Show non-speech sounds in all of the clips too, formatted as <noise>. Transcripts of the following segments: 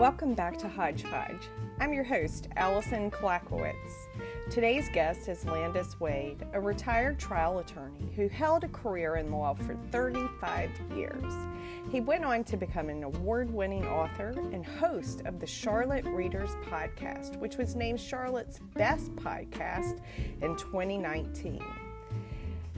Welcome back to Hodgepodge. I'm your host, Allison Klakowitz. Today's guest is Landis Wade, a retired trial attorney who held a career in law for 35 years. He went on to become an award winning author and host of the Charlotte Readers Podcast, which was named Charlotte's Best Podcast in 2019.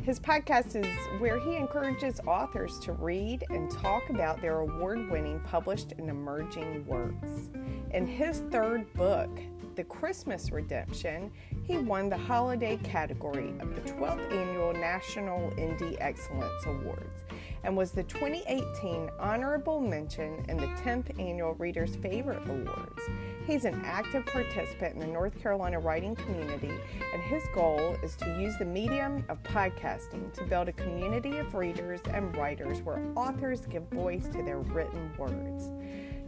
His podcast is where he encourages authors to read and talk about their award winning published and emerging works. In his third book, The Christmas Redemption, he won the holiday category of the 12th Annual National Indie Excellence Awards and was the 2018 honorable mention in the 10th Annual Reader's Favorite Awards. He's an active participant in the North Carolina writing community, and his goal is to use the medium of podcasting to build a community of readers and writers where authors give voice to their written words.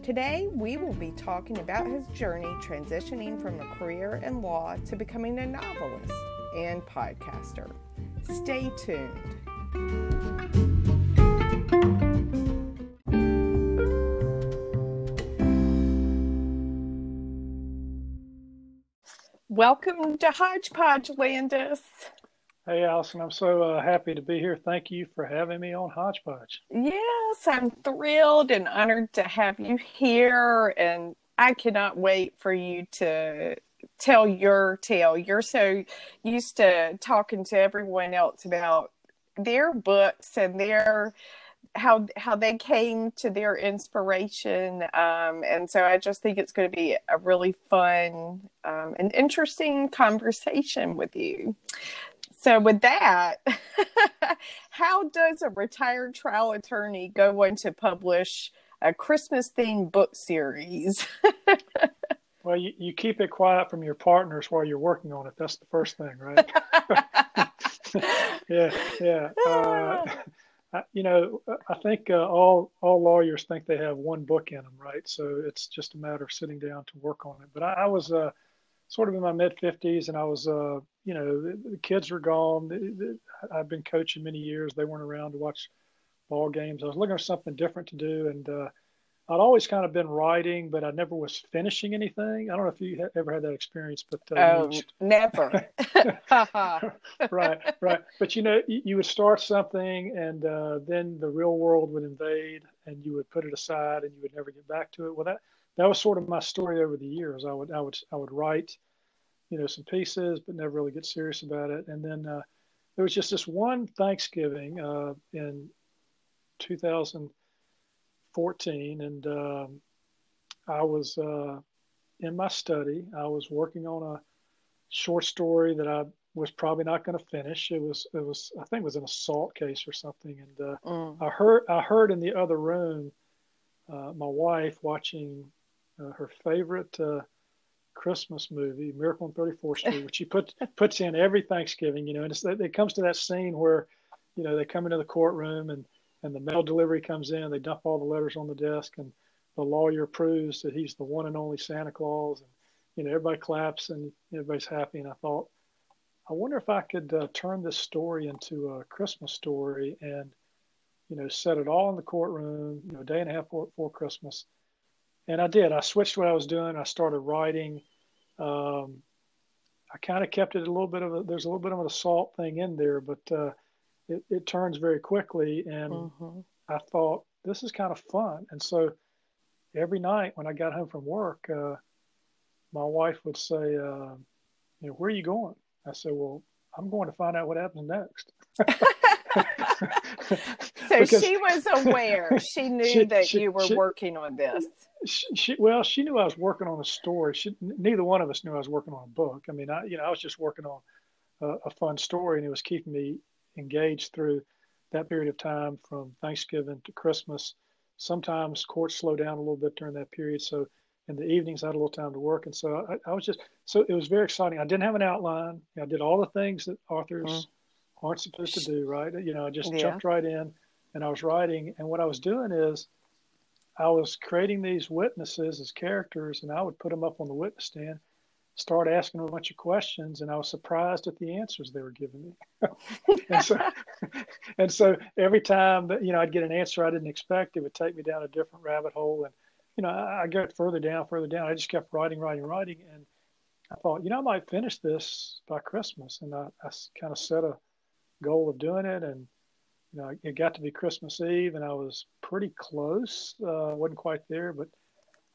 Today, we will be talking about his journey transitioning from a career in law to becoming a novelist and podcaster. Stay tuned. Welcome to Hodgepodge, Landis. Hey, Allison, I'm so uh, happy to be here. Thank you for having me on Hodgepodge. Yes, I'm thrilled and honored to have you here, and I cannot wait for you to tell your tale. You're so used to talking to everyone else about their books and their how how they came to their inspiration um, and so i just think it's going to be a really fun um, and interesting conversation with you so with that <laughs> how does a retired trial attorney go on to publish a christmas themed book series <laughs> well you, you keep it quiet from your partners while you're working on it that's the first thing right <laughs> yeah yeah uh, you know, I think uh, all all lawyers think they have one book in them, right? So it's just a matter of sitting down to work on it. But I, I was uh, sort of in my mid 50s, and I was, uh, you know, the, the kids were gone. I've been coaching many years. They weren't around to watch ball games. I was looking for something different to do, and uh, I'd always kind of been writing, but I never was finishing anything. I don't know if you ever had that experience, but uh, oh, never. <laughs> right, right. But you know, you, you would start something, and uh, then the real world would invade, and you would put it aside, and you would never get back to it. Well, that that was sort of my story over the years. I would I would I would write, you know, some pieces, but never really get serious about it. And then uh, there was just this one Thanksgiving uh, in 2014, and um, I was uh, in my study. I was working on a short story that I was probably not going to finish. It was it was I think it was an assault case or something, and uh, mm. I heard I heard in the other room uh, my wife watching uh, her favorite uh, Christmas movie, Miracle on 34th Street, which she put <laughs> puts in every Thanksgiving. You know, and it comes to that scene where you know they come into the courtroom and and the mail delivery comes in. They dump all the letters on the desk, and the lawyer proves that he's the one and only Santa Claus. And you know, everybody claps and everybody's happy. And I thought, I wonder if I could uh, turn this story into a Christmas story and you know set it all in the courtroom. You know, a day and a half before, before Christmas. And I did. I switched what I was doing. I started writing. Um, I kind of kept it a little bit of a. There's a little bit of an assault thing in there, but uh, it, it turns very quickly. And mm-hmm. I thought, this is kind of fun. And so every night when I got home from work, uh, my wife would say, uh, you know, where are you going? I said, well, I'm going to find out what happens next. <laughs> <laughs> so she was aware. She <laughs> knew she, that she, you were she, working on this. She, well, she knew I was working on a story. She, neither one of us knew I was working on a book. I mean, I, you know, I was just working on a, a fun story, and it was keeping me engaged through that period of time from Thanksgiving to Christmas. Sometimes courts slow down a little bit during that period. So in the evenings, I had a little time to work. And so I, I was just, so it was very exciting. I didn't have an outline. I did all the things that authors mm-hmm. Aren't supposed to do, right? You know, I just yeah. jumped right in and I was writing. And what I was doing is I was creating these witnesses as characters and I would put them up on the witness stand start asking them a bunch of questions and I was surprised at the answers they were giving me. <laughs> and so <laughs> and so every time that you know I'd get an answer I didn't expect, it would take me down a different rabbit hole and you know, I, I got further down, further down. I just kept writing, writing, writing, and I thought, you know, I might finish this by Christmas, and I, I kind of set a goal of doing it, and you know, it got to be Christmas Eve, and I was pretty close. Uh, wasn't quite there, but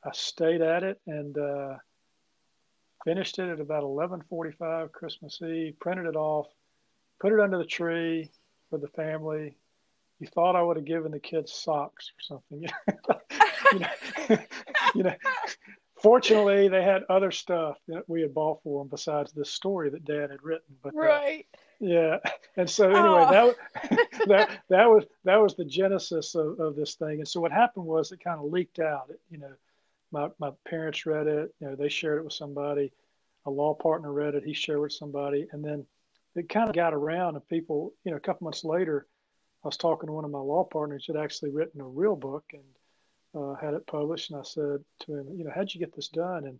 I stayed at it and uh, finished it at about 11:45 Christmas Eve. Printed it off, put it under the tree for the family. You thought I would have given the kids socks or something. <laughs> you, know, you know, fortunately, they had other stuff that we had bought for them besides this story that Dad had written. But uh, right. Uh, yeah, <laughs> and so anyway, oh. that <laughs> that that was that was the genesis of, of this thing. And so what happened was it kind of leaked out. It, you know, my my parents read it. You know, they shared it with somebody. A law partner read it. He shared it with somebody, and then it kind of got around. And people, you know, a couple months later, I was talking to one of my law partners who had actually written a real book and uh, had it published. And I said to him, you know, how'd you get this done? And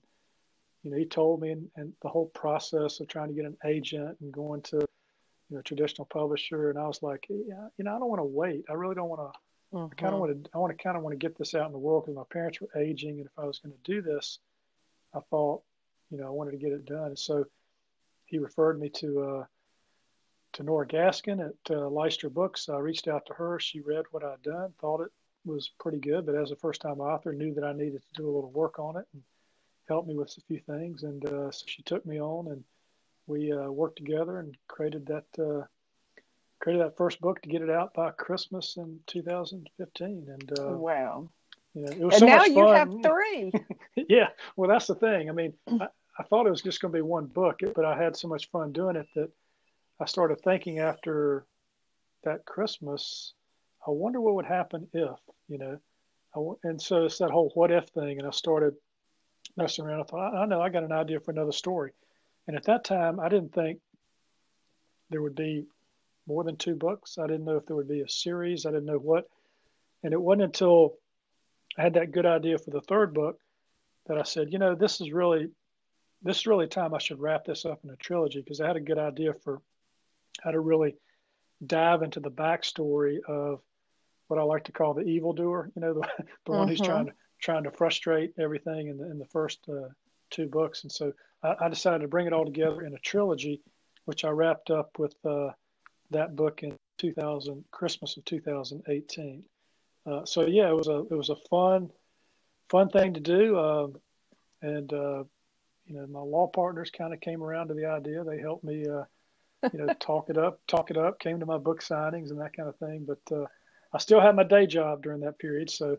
you know, he told me, and, and the whole process of trying to get an agent and going to you know, traditional publisher. And I was like, yeah, you know, I don't want to wait. I really don't want to. Mm-hmm. I kind of want to. I want to kind of want to get this out in the world because my parents were aging, and if I was going to do this, I thought, you know, I wanted to get it done. And so he referred me to uh, to Nora Gaskin at uh, Lystra Books. I reached out to her. She read what I'd done, thought it was pretty good, but as a first time author, knew that I needed to do a little work on it and helped me with a few things. And uh, so she took me on and we uh, worked together and created that uh, created that first book to get it out by Christmas in 2015. And uh, wow, you know, it was and so now much you fun. have three. <laughs> yeah, well, that's the thing. I mean, I, I thought it was just going to be one book, but I had so much fun doing it that I started thinking after that Christmas. I wonder what would happen if, you know, I, and so it's that whole what if thing. And I started messing around. I thought, I know, I got an idea for another story. And at that time, I didn't think there would be more than two books. I didn't know if there would be a series. I didn't know what. And it wasn't until I had that good idea for the third book that I said, you know, this is really, this is really time I should wrap this up in a trilogy because I had a good idea for how to really dive into the backstory of what I like to call the evildoer. You know, the, <laughs> the mm-hmm. one who's trying to trying to frustrate everything in the in the first uh, two books. And so I, I, decided to bring it all together in a trilogy, which I wrapped up with uh, that book in 2000, Christmas of 2018. Uh, so yeah, it was a it was a fun fun thing to do, um, and uh, you know my law partners kind of came around to the idea. They helped me, uh, you know, <laughs> talk it up, talk it up. Came to my book signings and that kind of thing. But uh, I still had my day job during that period, so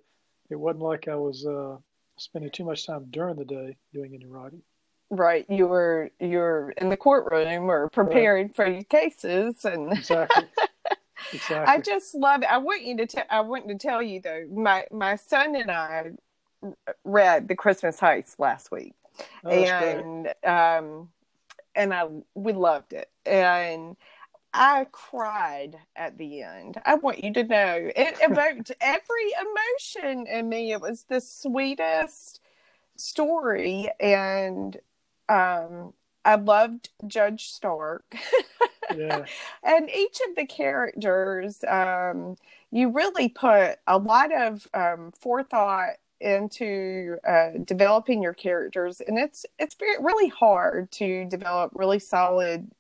it wasn't like I was uh, spending too much time during the day doing any writing. Right, you were you're in the courtroom or preparing right. for your cases, and exactly. <laughs> Exactly. I just love it. I want you to tell. I want to tell you though. My my son and I read The Christmas Heist last week, oh, and um, and I we loved it, and I cried at the end. I want you to know it evoked every emotion in me. It was the sweetest story, and um, I loved Judge Stark. yeah. <laughs> And each of the characters, um, you really put a lot of um, forethought into uh, developing your characters, and it's it's really hard to develop really solid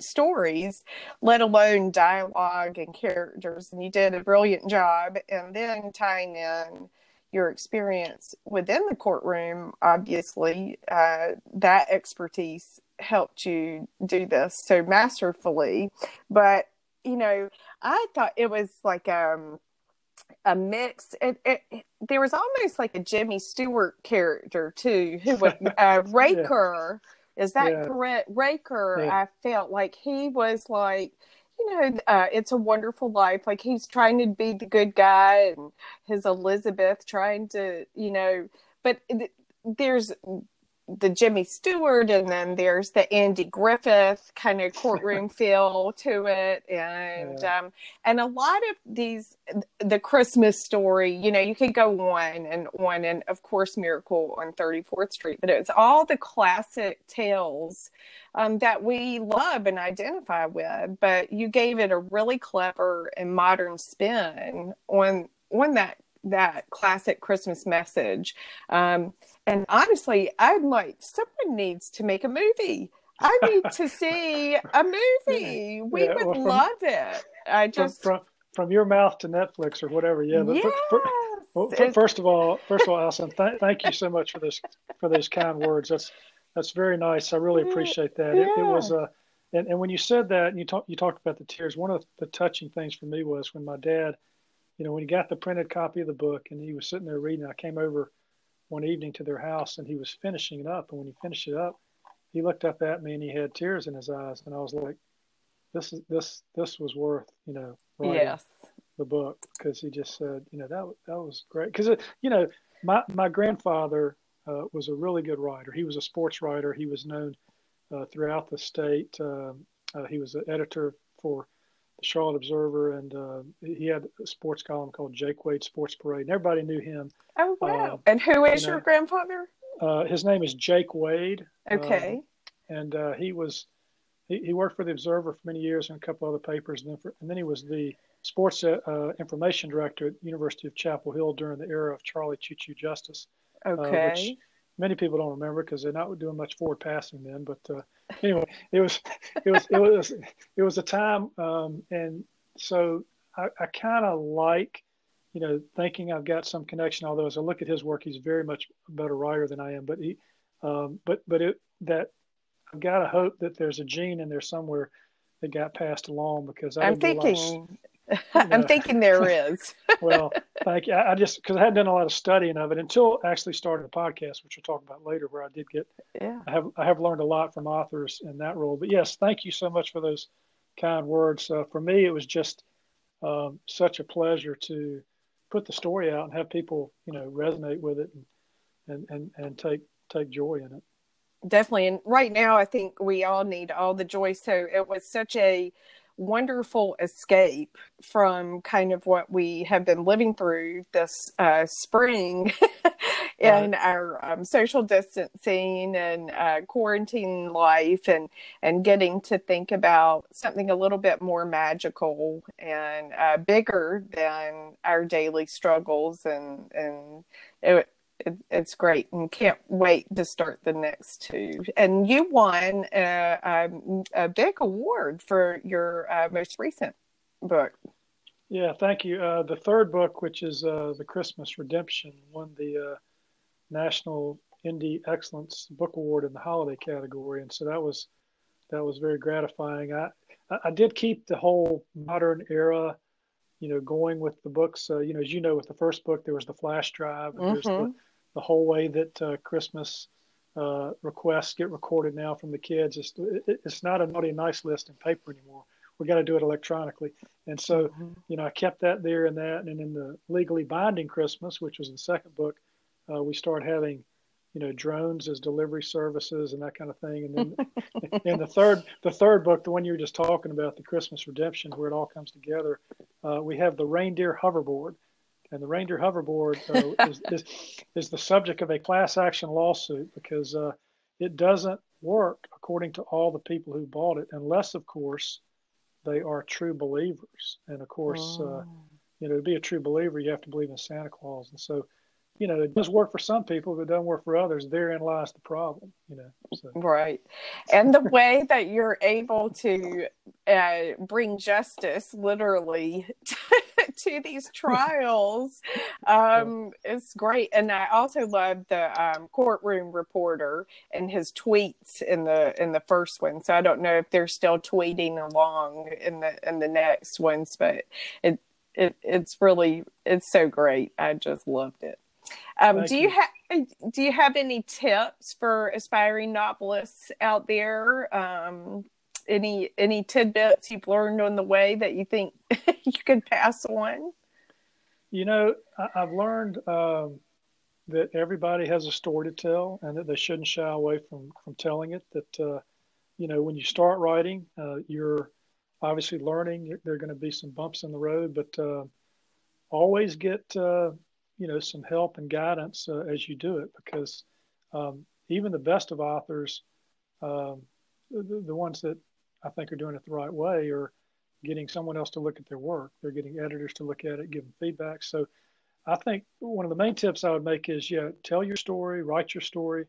stories, let alone dialogue and characters. And you did a brilliant job. And then tying in your experience within the courtroom, obviously, uh, that expertise helped you do this so masterfully. But, you know, I thought it was like um, a mix. It, it, it, there was almost like a Jimmy Stewart character, too, who was uh, Raker. <laughs> yeah is that yeah. correct? Raker, yeah. I felt like he was like, you know, uh, it's a wonderful life. Like he's trying to be the good guy, and his Elizabeth trying to, you know, but there's the Jimmy Stewart, and then there's the Andy Griffith kind of courtroom <laughs> feel to it, and yeah. um, and a lot of these the Christmas story. You know, you could go on and on, and of course, Miracle on Thirty Fourth Street, but it's all the classic tales um, that we love and identify with. But you gave it a really clever and modern spin on on that that classic Christmas message. Um, and honestly, I'm like, someone needs to make a movie. I need to <laughs> see a movie. We yeah, would well, from, love it. I just from, from, from, your mouth to Netflix or whatever. Yeah. But yes. for, well, first of all, first of all, Allison, th- thank you so much for this for those kind words. That's that's very nice. I really appreciate that. Yeah. It, it, was a uh, and, and when you said that and you talked you talked about the tears, one of the touching things for me was when my dad, you know, when he got the printed copy of the book and he was sitting there reading, I came over one evening to their house and he was finishing it up. And when he finished it up, he looked up at me and he had tears in his eyes. And I was like, this is this this was worth you know writing yes. the book because he just said you know that that was great because you know my my grandfather uh, was a really good writer. He was a sports writer. He was known uh, throughout the state. Um, uh, he was an editor for Charlotte Observer, and uh, he had a sports column called Jake Wade Sports Parade. And everybody knew him. Oh wow! and who is you know, your grandfather? his name is Jake Wade. Okay. and he was he, he worked for the Observer for many years and a couple other papers, and then, for, and then he was the sports uh, information director at University of Chapel Hill during the era of Charlie Choo Choo Justice. Okay. Uh, which many people don't remember because they're not doing much forward passing then. But uh, anyway, it was it was it was it was a time, um, and so I, I kind of like you know thinking I've got some connection. Although as I look at his work, he's very much a better writer than I am. But he, um, but but it that I've got to hope that there's a gene in there somewhere that got passed along because I am thinking. <laughs> I'm thinking there <laughs> is. well, <laughs> thank you. I, I just because I hadn't done a lot of studying of it until I actually started a podcast, which we'll talk about later, where I did get. Yeah. I have I have learned a lot from authors in that role. But yes, thank you so much for those kind words. Uh, for me, it was just um, such a pleasure to put the story out and have people, you know, resonate with it and and and, and take take joy in it definitely and right now i think we all need all the joy so it was such a wonderful escape from kind of what we have been living through this uh, spring <laughs> in right. our um, social distancing and uh, quarantine life and and getting to think about something a little bit more magical and uh, bigger than our daily struggles and and it, it, it's great and can't wait to start the next two. And you won a, a, a big award for your uh, most recent book. Yeah, thank you. Uh, the third book, which is uh, The Christmas Redemption, won the uh, National Indie Excellence Book Award in the holiday category, and so that was that was very gratifying. I I did keep the whole modern era you know, going with the books. Uh, you know, as you know, with the first book, there was the flash drive, and mm-hmm. there's the, mm-hmm. The whole way that uh, Christmas uh, requests get recorded now from the kids. It's, it, it's not a naughty nice list in paper anymore. We got to do it electronically. And so, mm-hmm. you know, I kept that there and that. And in the legally binding Christmas, which was the second book, uh, we started having you know drones as delivery services and that kind of thing and then <laughs> in the third the third book the one you were just talking about the christmas redemption where it all comes together uh, we have the reindeer hoverboard and the reindeer hoverboard uh, is, <laughs> is, is the subject of a class action lawsuit because uh, it doesn't work according to all the people who bought it unless of course they are true believers and of course uh, oh. you know to be a true believer you have to believe in santa claus and so you know, it does work for some people, but it doesn't work for others. Therein lies the problem, you know. So. Right. And the way that you're able to uh, bring justice literally <laughs> <laughs> to, these trials um, is great. And I also love the um, courtroom reporter and his tweets in the in the first one. So I don't know if they're still tweeting along in the in the next ones, but it it it's really it's so great. I just loved it. Um, do you, you. have do you have any tips for aspiring novelists out there? Any any tidbits you've learned on the way that you think <laughs> you could pass on? You know, I, have learned um, that everybody has a story to tell, and that they shouldn't shy away from from telling it. That uh, you know, when you start writing, uh, you're obviously learning. There are going to be some bumps in the road, but uh, always get uh, you know some help and guidance uh, as you do it because um, even the best of authors um, the, the, ones that i think are doing it the right way or getting someone else to look at their work. They're getting editors to look at it give them feedback. So I think one of the main tips I would make is, yeah, tell your story, write your story,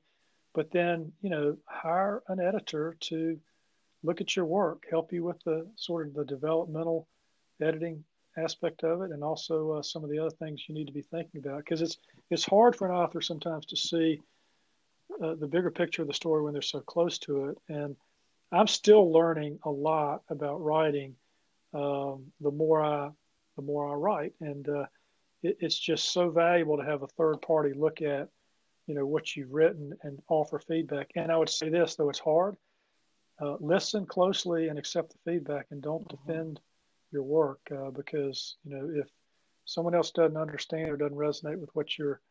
but then, you know, hire an editor to look at your work, help you with the sort of the developmental editing aspect of it, and also uh, some of the other things you need to be thinking about. Because it's it's hard for an author sometimes to see uh, the bigger picture of the story when they're so close to it. And I'm still learning a lot about writing. Um, the more I the more I write, and uh, it, it's just so valuable to have a third party look at you know what you've written and offer feedback. And I would say this, though it's hard, uh, listen closely and accept the feedback, and don't mm-hmm. defend your work uh, because you know if someone else doesn't understand or doesn't resonate with what you're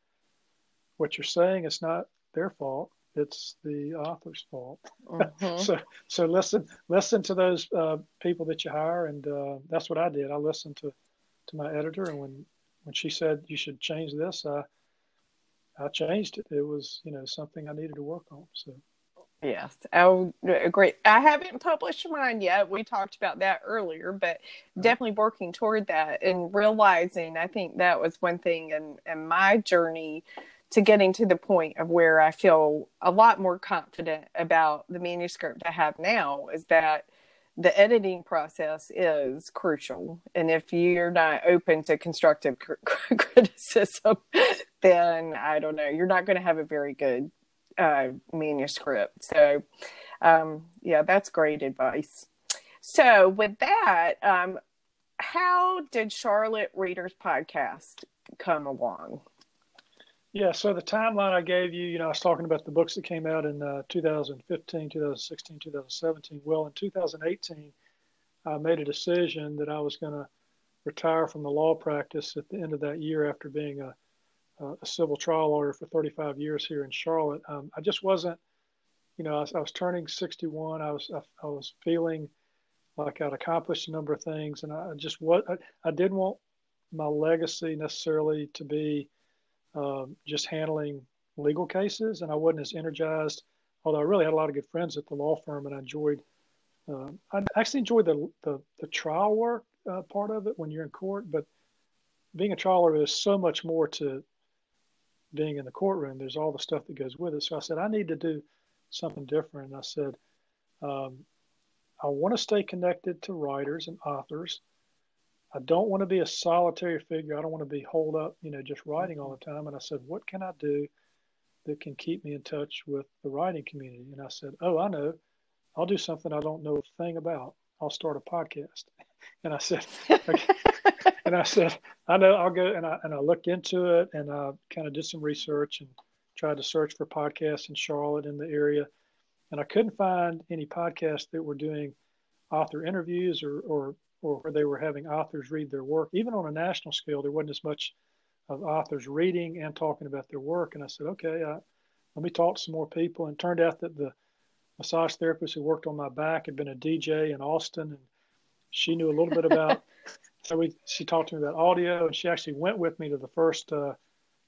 what you're saying, it's not their fault. It's the author's fault. Mm-hmm. <laughs> so so listen listen to those uh, people that you hire, and uh, that's what I did. I listened to to my editor, and when when she said you should change this, I I changed it. It was you know something I needed to work on. So. Yes, I agree. I haven't published mine yet. We talked about that earlier, but definitely working toward that and realizing I think that was one thing in, in my journey to getting to the point of where I feel a lot more confident about the manuscript I have now is that the editing process is crucial. And if you're not open to constructive cr- <laughs> criticism, then I don't know, you're not going to have a very good uh, manuscript. So, um, yeah, that's great advice. So, with that, um, how did Charlotte Readers Podcast come along? Yeah, so the timeline I gave you, you know, I was talking about the books that came out in uh, 2015, 2016, 2017. Well, in 2018, I made a decision that I was going to retire from the law practice at the end of that year after being a a civil trial lawyer for 35 years here in Charlotte. Um, I just wasn't, you know, I was, I was turning 61. I was I, I, was feeling like I'd accomplished a number of things, and I just what I, I didn't want my legacy necessarily to be um, just handling legal cases, and I wasn't as energized. Although I really had a lot of good friends at the law firm, and I enjoyed. Uh, I actually enjoyed the the, the trial work uh, part of it when you're in court, but being a trial lawyer is so much more to being in the courtroom, there's all the stuff that goes with it. So I said, I need to do something different. And I said, um, I want to stay connected to writers and authors. I don't want to be a solitary figure. I don't want to be holed up, you know, just writing all mm-hmm. the time. And I said, what can I do that can keep me in touch with the writing community? And I said, oh, I know. I'll do something I don't know a thing about. I'll start a podcast. <laughs> And I said, okay. <laughs> and I said, I know I'll go and I and I looked into it and I kind of did some research and tried to search for podcasts in Charlotte in the area, and I couldn't find any podcasts that were doing author interviews or or or where they were having authors read their work. Even on a national scale, there wasn't as much of authors reading and talking about their work. And I said, okay, I, let me talk to some more people. And turned out that the massage therapist who worked on my back had been a DJ in Austin, and she knew a little bit about <laughs> so we she talked to me about audio, and she actually went with me to the first uh,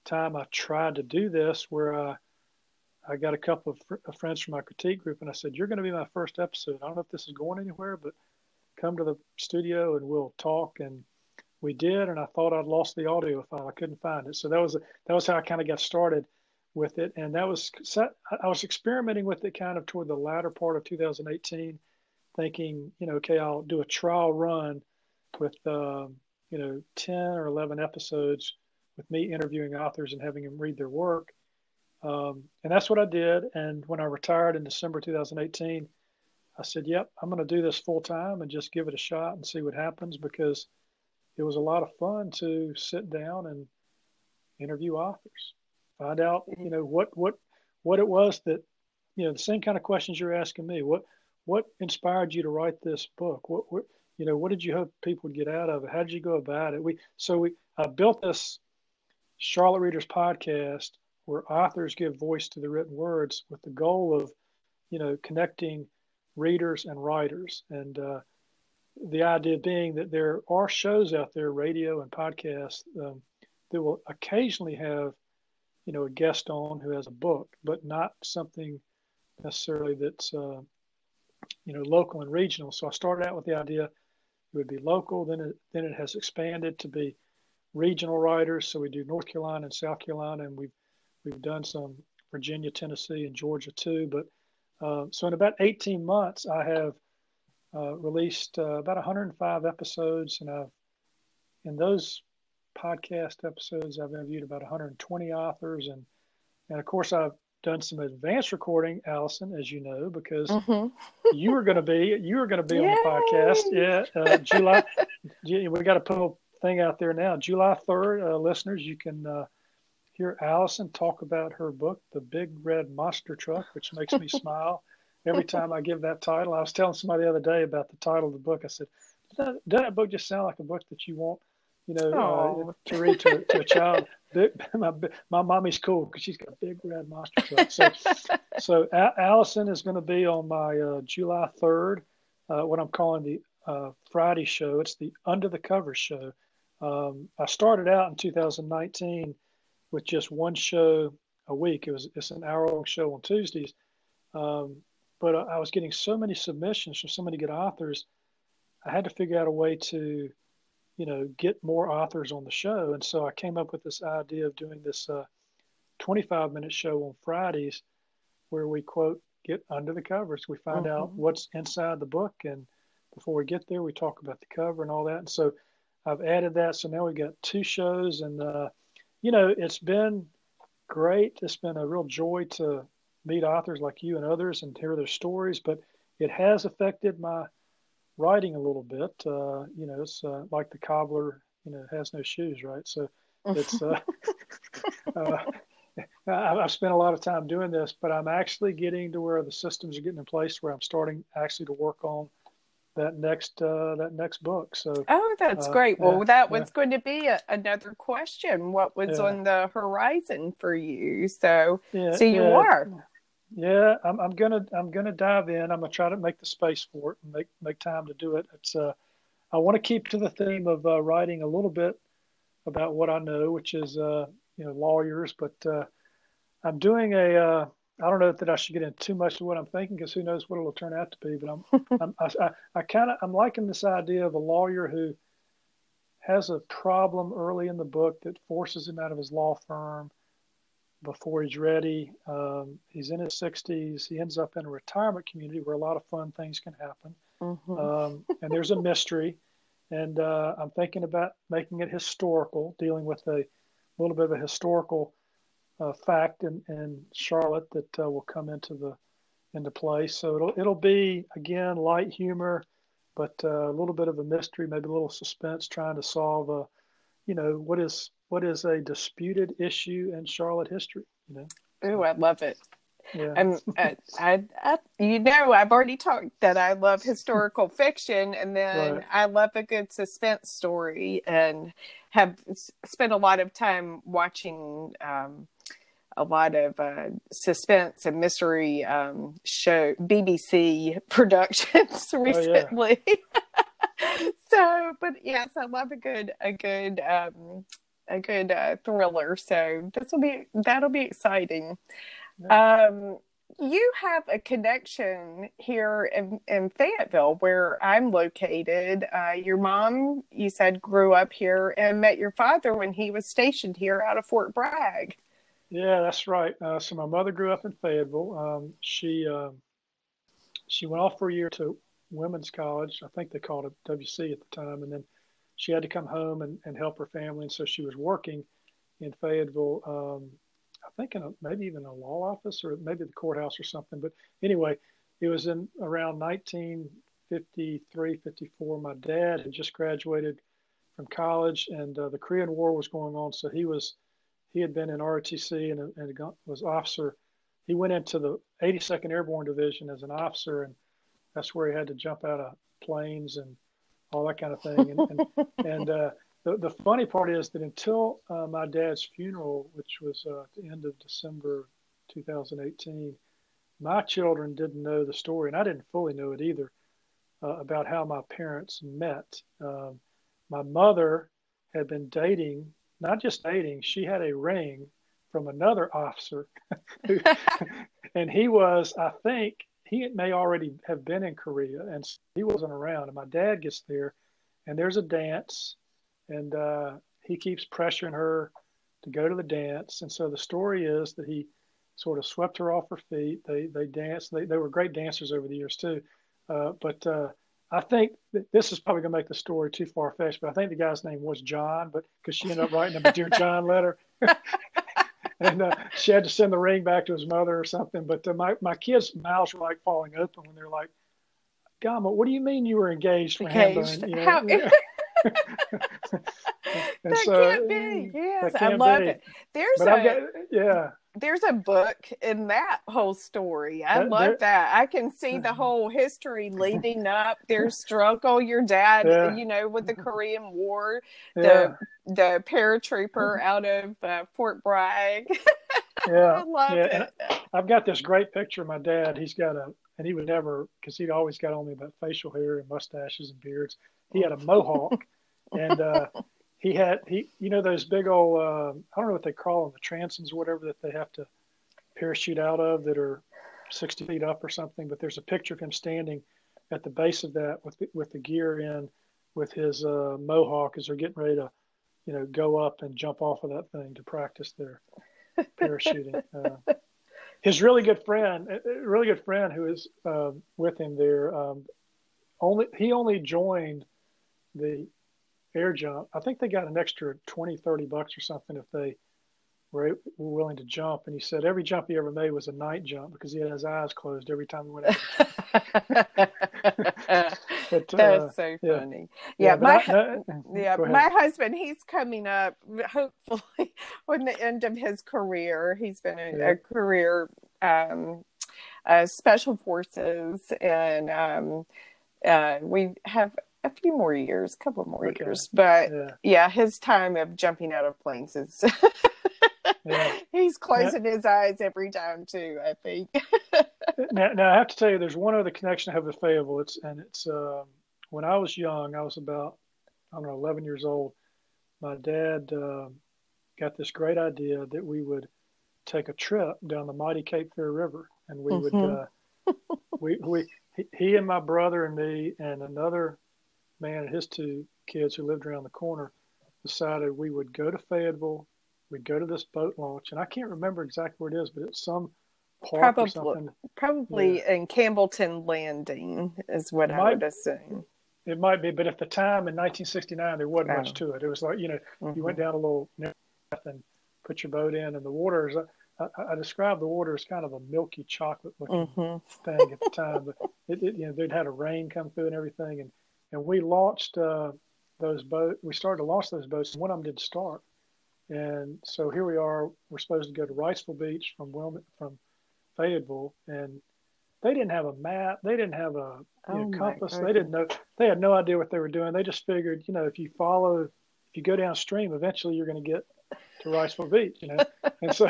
time I tried to do this, where I I got a couple of, fr- of friends from my critique group, and I said, "You're going to be my first episode. I don't know if this is going anywhere, but come to the studio and we'll talk." And we did, and I thought I'd lost the audio file. I couldn't find it, so that was that was how I kind of got started with it, and that was set I was experimenting with it kind of toward the latter part of 2018, thinking, you know, okay, I'll do a trial run with um, you know 10 or 11 episodes with me interviewing authors and having them read their work um, and that's what i did and when i retired in december 2018 i said yep i'm going to do this full time and just give it a shot and see what happens because it was a lot of fun to sit down and interview authors find out mm-hmm. you know what what what it was that you know the same kind of questions you're asking me what what inspired you to write this book what, what you know, what did you hope people would get out of it? How did you go about it? We so we I built this Charlotte Readers podcast where authors give voice to the written words with the goal of, you know, connecting readers and writers. And uh, the idea being that there are shows out there, radio and podcasts, um, that will occasionally have, you know, a guest on who has a book, but not something necessarily that's, uh, you know, local and regional. So I started out with the idea it would be local. Then it then it has expanded to be regional writers. So we do North Carolina and South Carolina, and we've we've done some Virginia, Tennessee, and Georgia too. But uh, so in about 18 months, I have uh, released uh, about 105 episodes, and I've in those podcast episodes, I've interviewed about 120 authors, and and of course I've done some advanced recording, Allison, as you know, because mm-hmm. you are going to be you were going to be Yay! on the <laughs> podcast. Yeah, uh, July. <laughs> we got to put a thing out there now. July third, uh, listeners, you can uh, hear Allison talk about her book, The Big Red Monster Truck, which makes me smile every time I give that title. I was telling somebody the other day about the title of the book. I said, doesn't that book just sound like a book that you want, you know, uh, to read to, to a child? <laughs> my, my mommy's cool because she's got a big red monster truck. So, <laughs> so a- Allison is going to be on my uh, July 3rd, uh, what I'm calling the uh, Friday show. It's the Under the Covers show. Um, I started out in 2019 with just one show a week. It was it's an hour long show on Tuesdays, um, but I was getting so many submissions from so many good authors. I had to figure out a way to, you know, get more authors on the show, and so I came up with this idea of doing this uh, 25 minute show on Fridays, where we quote get under the covers. We find mm-hmm. out what's inside the book, and before we get there, we talk about the cover and all that. And so I've added that. So now we've got two shows, and uh, you know, it's been great. It's been a real joy to meet authors like you and others and hear their stories. But it has affected my writing a little bit. Uh, you know, it's uh, like the cobbler, you know, has no shoes, right? So it's. Uh, <laughs> uh, I've spent a lot of time doing this, but I'm actually getting to where the systems are getting in place where I'm starting actually to work on that next uh, that next book. So oh, that's uh, great. Well, yeah, that was yeah. going to be a, another question. What was yeah. on the horizon for you? So so you are. Yeah, I'm, I'm gonna I'm gonna dive in. I'm gonna try to make the space for it and make make time to do it. It's uh, I want to keep to the theme of uh, writing a little bit about what I know, which is uh, you know lawyers, but uh, I'm doing a uh, I don't know that I should get into too much of what I'm thinking because who knows what it'll turn out to be. But I'm, <laughs> I'm I, I, I kind of I'm liking this idea of a lawyer who has a problem early in the book that forces him out of his law firm before he's ready. Um, he's in his 60s. He ends up in a retirement community where a lot of fun things can happen, mm-hmm. um, and there's a mystery. And uh, I'm thinking about making it historical, dealing with a little bit of a historical uh, fact in, in Charlotte that uh, will come into the into play. So it'll it'll be again light humor, but uh, a little bit of a mystery, maybe a little suspense, trying to solve a, you know, what is what is a disputed issue in Charlotte history. You know. Oh, I love it. Yeah. I'm, I, I, I, you know, I've already talked that I love historical fiction, and then right. I love a good suspense story, and have spent a lot of time watching um, a lot of uh, suspense and mystery um, show BBC <laughs> productions recently. Oh, <laughs> so, but yes, I love a good a good um, a good uh, thriller. So this will be that'll be exciting. Yeah. Um, you have a connection here in, in Fayetteville, where I'm located. Uh, your mom, you said, grew up here and met your father when he was stationed here out of Fort Bragg. Yeah, that's right. Uh, so my mother grew up in Fayetteville. Um, she uh, she went off for a year to women's college. I think they called it WC at the time, and then she had to come home and, and help her family. And so she was working in Fayetteville. Um, I think in a, maybe even a law office or maybe the courthouse or something. But anyway, it was in around 1953, 54. My dad had just graduated from college, and uh, the Korean War was going on, so he was he had been in ROTC and, and was officer. He went into the 82nd Airborne Division as an officer, and that's where he had to jump out of planes and all that kind of thing. And, and, <laughs> and uh, the, the funny part is that until uh, my dad's funeral, which was uh, at the end of December 2018, my children didn't know the story, and I didn't fully know it either, uh, about how my parents met. Um, my mother had been dating not just dating, she had a ring from another officer. <laughs> <laughs> and he was, I think, he may already have been in Korea and he wasn't around. And my dad gets there and there's a dance and uh, he keeps pressuring her to go to the dance. And so the story is that he sort of swept her off her feet. They they danced. They they were great dancers over the years too. Uh, but uh, I think this is probably going to make the story too far fetched. But I think the guy's name was John, but because she ended up writing him a dear John letter. <laughs> and uh, she had to send the ring back to his mother or something. But uh, my my kids' mouths were like falling open when they're like, "Gama, what do you mean you were engaged?" Engaged? You know, How? <laughs> <laughs> that so, can't be. Yes, I love be. it. There's but a got, yeah. There's a book in that whole story. I that, love there, that. I can see the <laughs> whole history leading up. Their struggle. Your dad, yeah. you know, with the <laughs> Korean War, yeah. the the paratrooper <laughs> out of uh, Fort Bragg. yeah, I love yeah. it. And I've got this great picture of my dad. He's got a, and he would never, because he'd always got only about facial hair and mustaches and beards. He had a mohawk and uh, he had he you know those big old uh, I don't know what they call them the transoms or whatever that they have to parachute out of that are 60 feet up or something. But there's a picture of him standing at the base of that with the, with the gear in with his uh, mohawk as they're getting ready to you know go up and jump off of that thing to practice their parachuting. <laughs> Uh, his really good friend, really good friend who is uh, with him there, um, only he only joined the air jump. I think they got an extra 20, 30 bucks or something if they were, were willing to jump. And he said every jump he ever made was a night jump because he had his eyes closed every time he went out. <laughs> but, That's uh, so funny. Yeah, yeah my, I, no, yeah, my husband, he's coming up hopefully <laughs> on the end of his career. He's been a, yeah. a career um, uh, special forces and um, uh, we have a few more years, a couple more okay. years. But yeah. yeah. his time of jumping out of planes is <laughs> yeah. <laughs> he's closing yeah. his eyes every time too, I think. <laughs> now, now, I have to tell you, there's one other connection I have with Fayetteville. It's and it's um, when I was young, I was about I don't know, 11 years old. My dad uh, got this great idea that we would take a trip down the mighty Cape Fear River, and we mm-hmm. would uh, we we he and my brother and me and another man and his two kids who lived around the corner decided we would go to Fayetteville. We'd go to this boat launch, and I can't remember exactly where it is, but it's some park probably, or something. Probably yeah. in Campbellton Landing is what it I might, would assume. It might be, but at the time in 1969, there wasn't oh. much to it. It was like you know, mm-hmm. you went mm-hmm. down a little path and put your boat in, and the waters. I, I described the water as kind of a milky chocolate looking mm-hmm. thing at the time, but it, it, you know they'd had a rain come through and everything, and and we launched uh, those boats. We started to launch those boats, and one of them did start. And so here we are. We're supposed to go to Wrightsville Beach from from Fayetteville, and they didn't have a map. They didn't have a know, oh compass. They didn't know. They had no idea what they were doing. They just figured, you know, if you follow, if you go downstream, eventually you're going to get to Wrightsville Beach. You know, <laughs> and so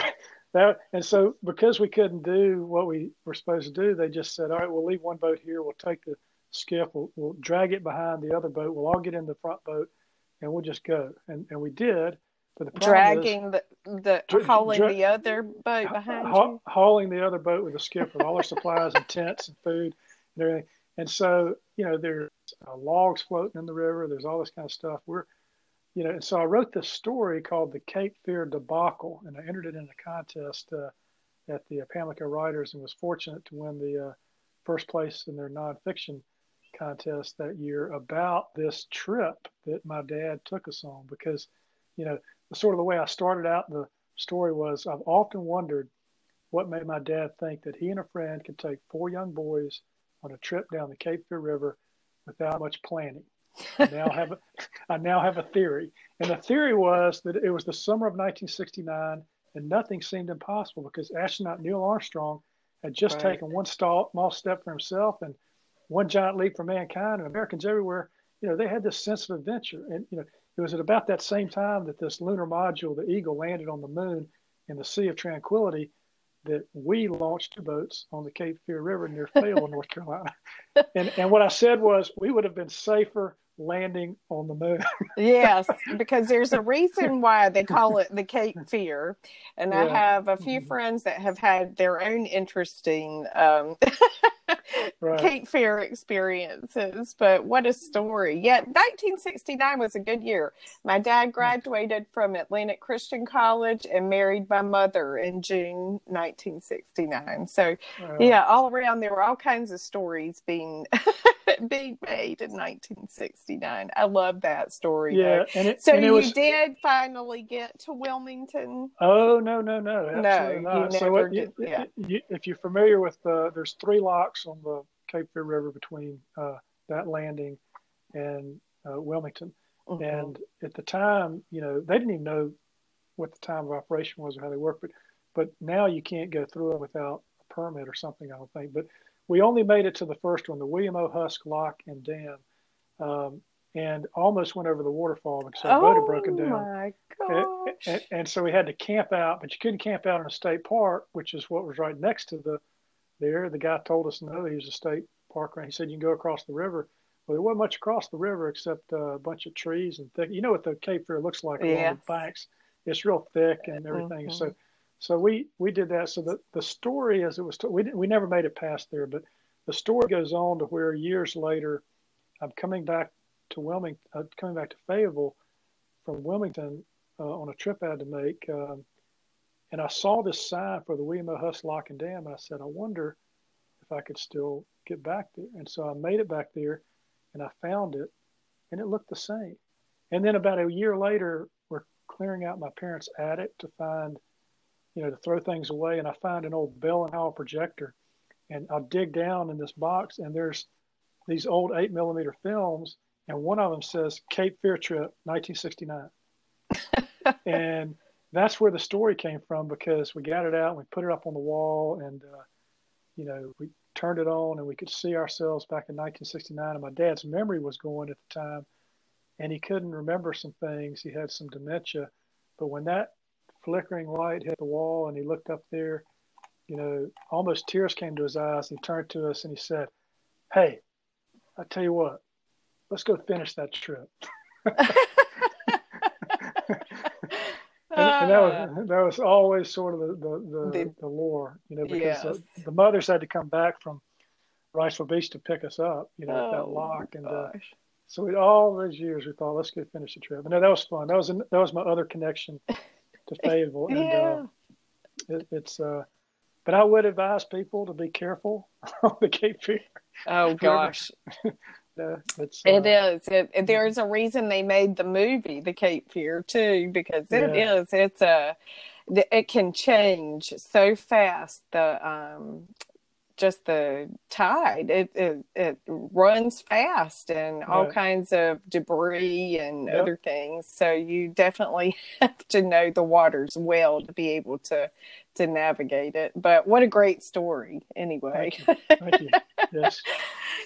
that and so because we couldn't do what we were supposed to do, they just said, all right, we'll leave one boat here. We'll take the skiff. We'll, we'll drag it behind the other boat. We'll all get in the front boat, and we'll just go. And and we did. But the dragging is, the the hauling dra- the other boat behind ha- you, hauling the other boat with the skiff with all our supplies and tents and food and everything. And so you know there's uh, logs floating in the river. There's all this kind of stuff. We're you know, and so I wrote this story called the Cape Fear debacle, and I entered it in a contest uh, at the Pamlico Writers, and was fortunate to win the uh, first place in their nonfiction contest that year about this trip that my dad took us on because, you know, the sort of the way I started out the story was I've often wondered what made my dad think that he and a friend could take four young boys on a trip down the Cape Fear River without much planning. I now have a, <laughs> I now have a theory, and the theory was that it was the summer of 1969, and nothing seemed impossible because astronaut Neil Armstrong had just right. taken one small step for himself and one giant leap for mankind and Americans everywhere, you know, they had this sense of adventure. And, you know, it was at about that same time that this lunar module, the Eagle, landed on the moon in the Sea of Tranquility that we launched two boats on the Cape Fear River near Fayetteville, North Carolina. <laughs> And, and what I said was we would have been safer landing on the moon. <laughs> yes, because there's a reason why they call it the Cape Fear. And yeah. I have a few mm-hmm. friends that have had their own interesting um, <laughs> right. Cape Fear experiences. But what a story. Yeah, 1969 was a good year. My dad graduated from Atlantic Christian College and married my mother in June 1969. So, yeah, all around there were all kinds of stories being <laughs> <laughs> being made in 1969. I love that story. Yeah, and it, so and it you was... did finally get to Wilmington. Oh no, no, no, no, not. so it, did, yeah. you, if you're familiar with the, there's three locks on the Cape Fear River between uh, that landing and uh, Wilmington. Mm-hmm. And at the time, you know, they didn't even know what the time of operation was or how they worked, but but now you can't go through it without a permit or something. I don't think. But we only made it to the first one, the William O. Huske Lock and Dam, um, and almost went over the waterfall because our oh boat had broken down. My gosh. And, and, and, so we had to camp out, but you couldn't camp out in a state park, which is what was right next to the there. The guy told us no, he was a state park ranger. He said you can go across the river. Well, there wasn't much across the river except uh, a bunch of trees and thick. You know what the Cape Fear looks like along yes. the banks? It's real thick and everything. Mm-hmm. So, so we we did that. So the the story, as it was, we we never made it past there, but the story goes on to where years later, I'm coming back to Wilmington, uh, coming back to Fayetteville from Wilmington uh, on a trip I had to make. Um, and I saw this sign for the William O. Huske Lock and Dam. And I said, I wonder if I could still get back there. And so I made it back there and I found it and it looked the same. And then about a year later, we're clearing out my parents' attic to find, you know, to throw things away. And I find an old Bell and Howell projector and I dig down in this box and there's these old eight millimeter films. And one of them says Cape Fear Trip, 1969. <laughs> and that's where the story came from because we got it out and we put it up on the wall and uh, you know we turned it on and we could see ourselves back in 1969 and my dad's memory was going at the time and he couldn't remember some things he had some dementia but when that flickering light hit the wall and he looked up there you know almost tears came to his eyes he turned to us and he said hey i tell you what let's go finish that trip <laughs> and, and, that was ah. that was always sort of the the, the, the lore, you know, because yes. the, the, mothers had to come back from Wrightsville Beach to pick us up, you know, oh, that lock, and uh, so we, all those years we thought, let's go finish the trip, and that was fun. That was that was my other connection <laughs> to Fayetteville, and uh, yeah. uh, it, it's. Uh, but I would advise people to be careful <laughs> on the Cape Fear. Oh <laughs> gosh. <laughs> uh, it is. It, it, there's a reason they made the movie, The Cape Fear, too, because it yeah. is. It's a. It can change so fast. The um, just the tide. It it, it runs fast and all kinds of debris and yep. other things. So you definitely <laughs> have to know the waters well to be able to to navigate it. But what a great story, anyway. Thank you. Thank you. <laughs> Yes.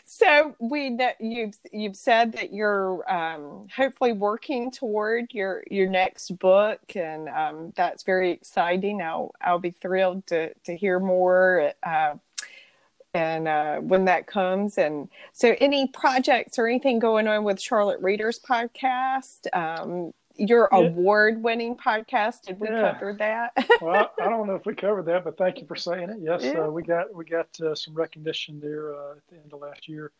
so we know you've you've said that you're um, hopefully working toward your your next book, and um, that's very exciting. I'll I'll be thrilled to to hear more. Uh, and uh, when that comes, and so any projects or anything going on with Charlotte Readers podcast, um, your yeah. award-winning podcast. Did we yeah. cover that? well, I, I, don't know if we <laughs> covered that, but thank you for saying it. Yes, yeah. uh, we got we got uh, some recognition there uh, at the end of last year.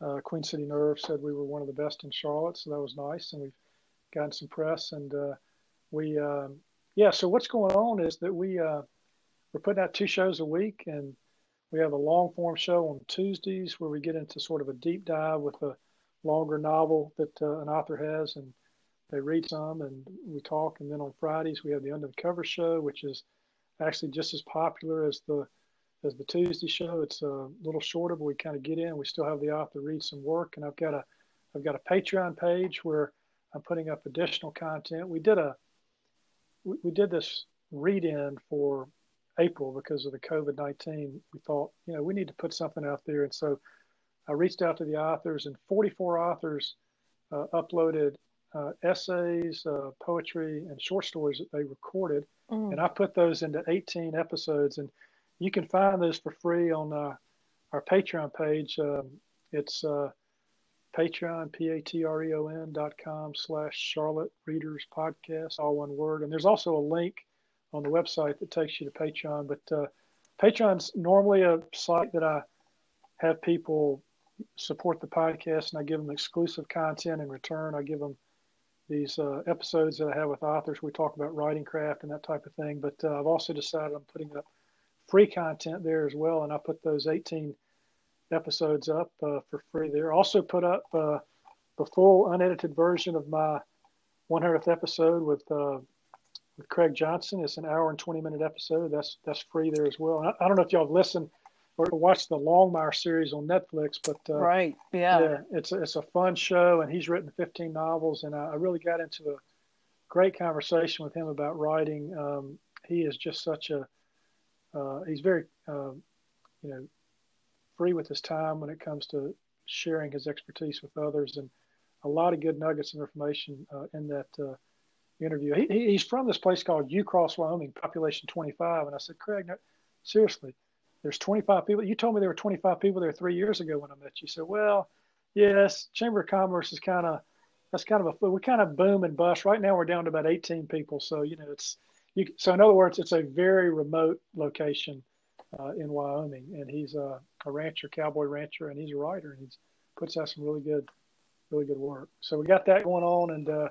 Uh, Queen City Nerve said we were one of the best in Charlotte, so that was nice, and we've gotten some press. And uh, we, um, yeah. So what's going on is that we uh, we're putting out two shows a week, and we have a long form show on Tuesdays where we get into sort of a deep dive with a longer novel that uh, an author has and they read some and we talk. And then on Fridays we have the Under the Cover show, which is actually just as popular as the as the Tuesday show. It's a little shorter, but we kind of get in. We still have the author read some work, and I've got a I've got a Patreon page where I'm putting up additional content. We did a we, we did this read in for April because of the COVID 19. We thought, you know, we need to put something out there. And so I reached out to the authors, and 44 authors uh, uploaded uh, essays, uh, poetry, and short stories that they recorded, mm. and I put those into 18 episodes. And you can find those for free on uh, our Patreon page. Um, it's uh, Patreon, P-A-T-R-E-O-N dot com slash Charlotte Readers Podcast, all one word. And there's also a link on the website that takes you to Patreon. But uh, Patreon's normally a site that I have people support the podcast, and I give them exclusive content in return. I give them these uh, episodes that I have with authors. We talk about writing craft and that type of thing. But uh, I've also decided I'm putting up free content there as well, and I put those 18 episodes up uh, for free there. Also put up uh, the full unedited version of my 100th episode with uh, with Craig Johnson. It's an hour and 20 minute episode. That's that's free there as well. I, I don't know if y'all have listened or watched the Longmire series on Netflix, but uh, right, yeah, yeah, it's a, it's a fun show, and he's written 15 novels, and I, I really got into a great conversation with him about writing. Um, he is just such a uh, he's very uh, you know free with his time when it comes to sharing his expertise with others, and a lot of good nuggets of information uh, in that uh, interview. He, he's from this place called Ucross, Wyoming, population 25. And I said, Craig, no, seriously, there's 25 people. You told me there were 25 people there three years ago when I met you. So, well, yes, Chamber of Commerce is kind of that's kind of a we kind of boom and bust. Right now, we're down to about 18 people. So, you know, it's you. So, in other words, it's a very remote location uh, in Wyoming, and he's a, a rancher, cowboy rancher, and he's a writer, and he puts out some really good, really good work. So, we got that going on, and uh,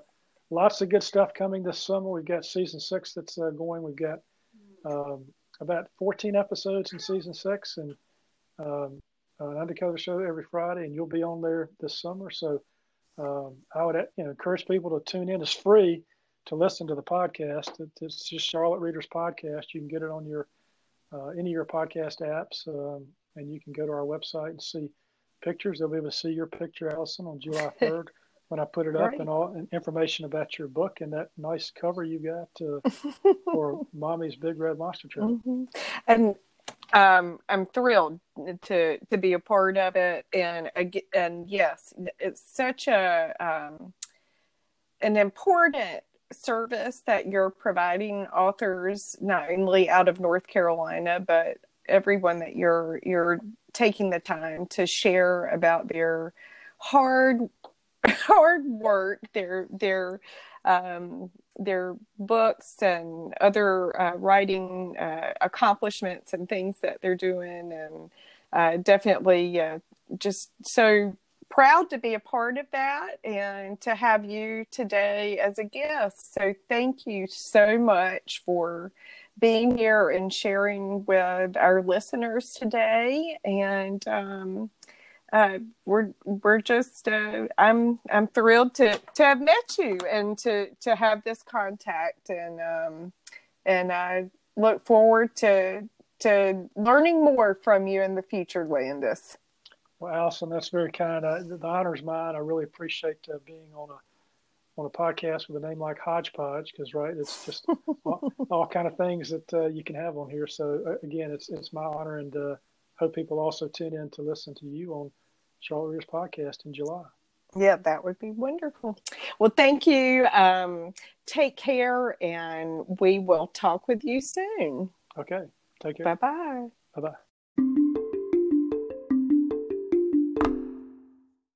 lots of good stuff coming this summer. We've got season six that's uh, going. We've got um, about 14 episodes in season six, and um, an undercover show every Friday, and you'll be on there this summer. So um, I would you know, encourage people to tune in. It's free to listen to the podcast. It's just Charlotte Readers Podcast. You can get it on your uh, any of your podcast apps, um, and you can go to our website and see pictures. They'll be able to see your picture, Allison, on July 3rd. <laughs> when I put it up right. and all and information about your book and that nice cover you got uh, <laughs> for Mommy's Big Red Monster Truck. Mm-hmm. And um, I'm thrilled to to be a part of it, and and yes, it's such a um, an important service that you're providing authors not only out of North Carolina but everyone that you're you're taking the time to share about their hard <laughs> hard work, their their um, their books and other uh, writing uh, accomplishments and things that they're doing, and uh, definitely uh, just so proud to be a part of that and to have you today as a guest. So thank you so much for being here and sharing with our listeners today. And um, uh, we're we're just uh, I'm I'm thrilled to to have met you and to to have this contact and um, and I look forward to to learning more from you in the future, Landis. Well, Allison, that's very kind. Uh, the honor's mine. I really appreciate uh, being on a on a podcast with a name like Hodgepodge because right, it's just <laughs> all, all, kind of things that uh, you can have on here. So uh, again, it's it's my honor and hope people also tune in to listen to you on Charlotte Readers podcast in July. Yeah, that would be wonderful. Well, thank you. Um, take care, and we will talk with you soon. Okay. Take care. Bye bye. Bye bye.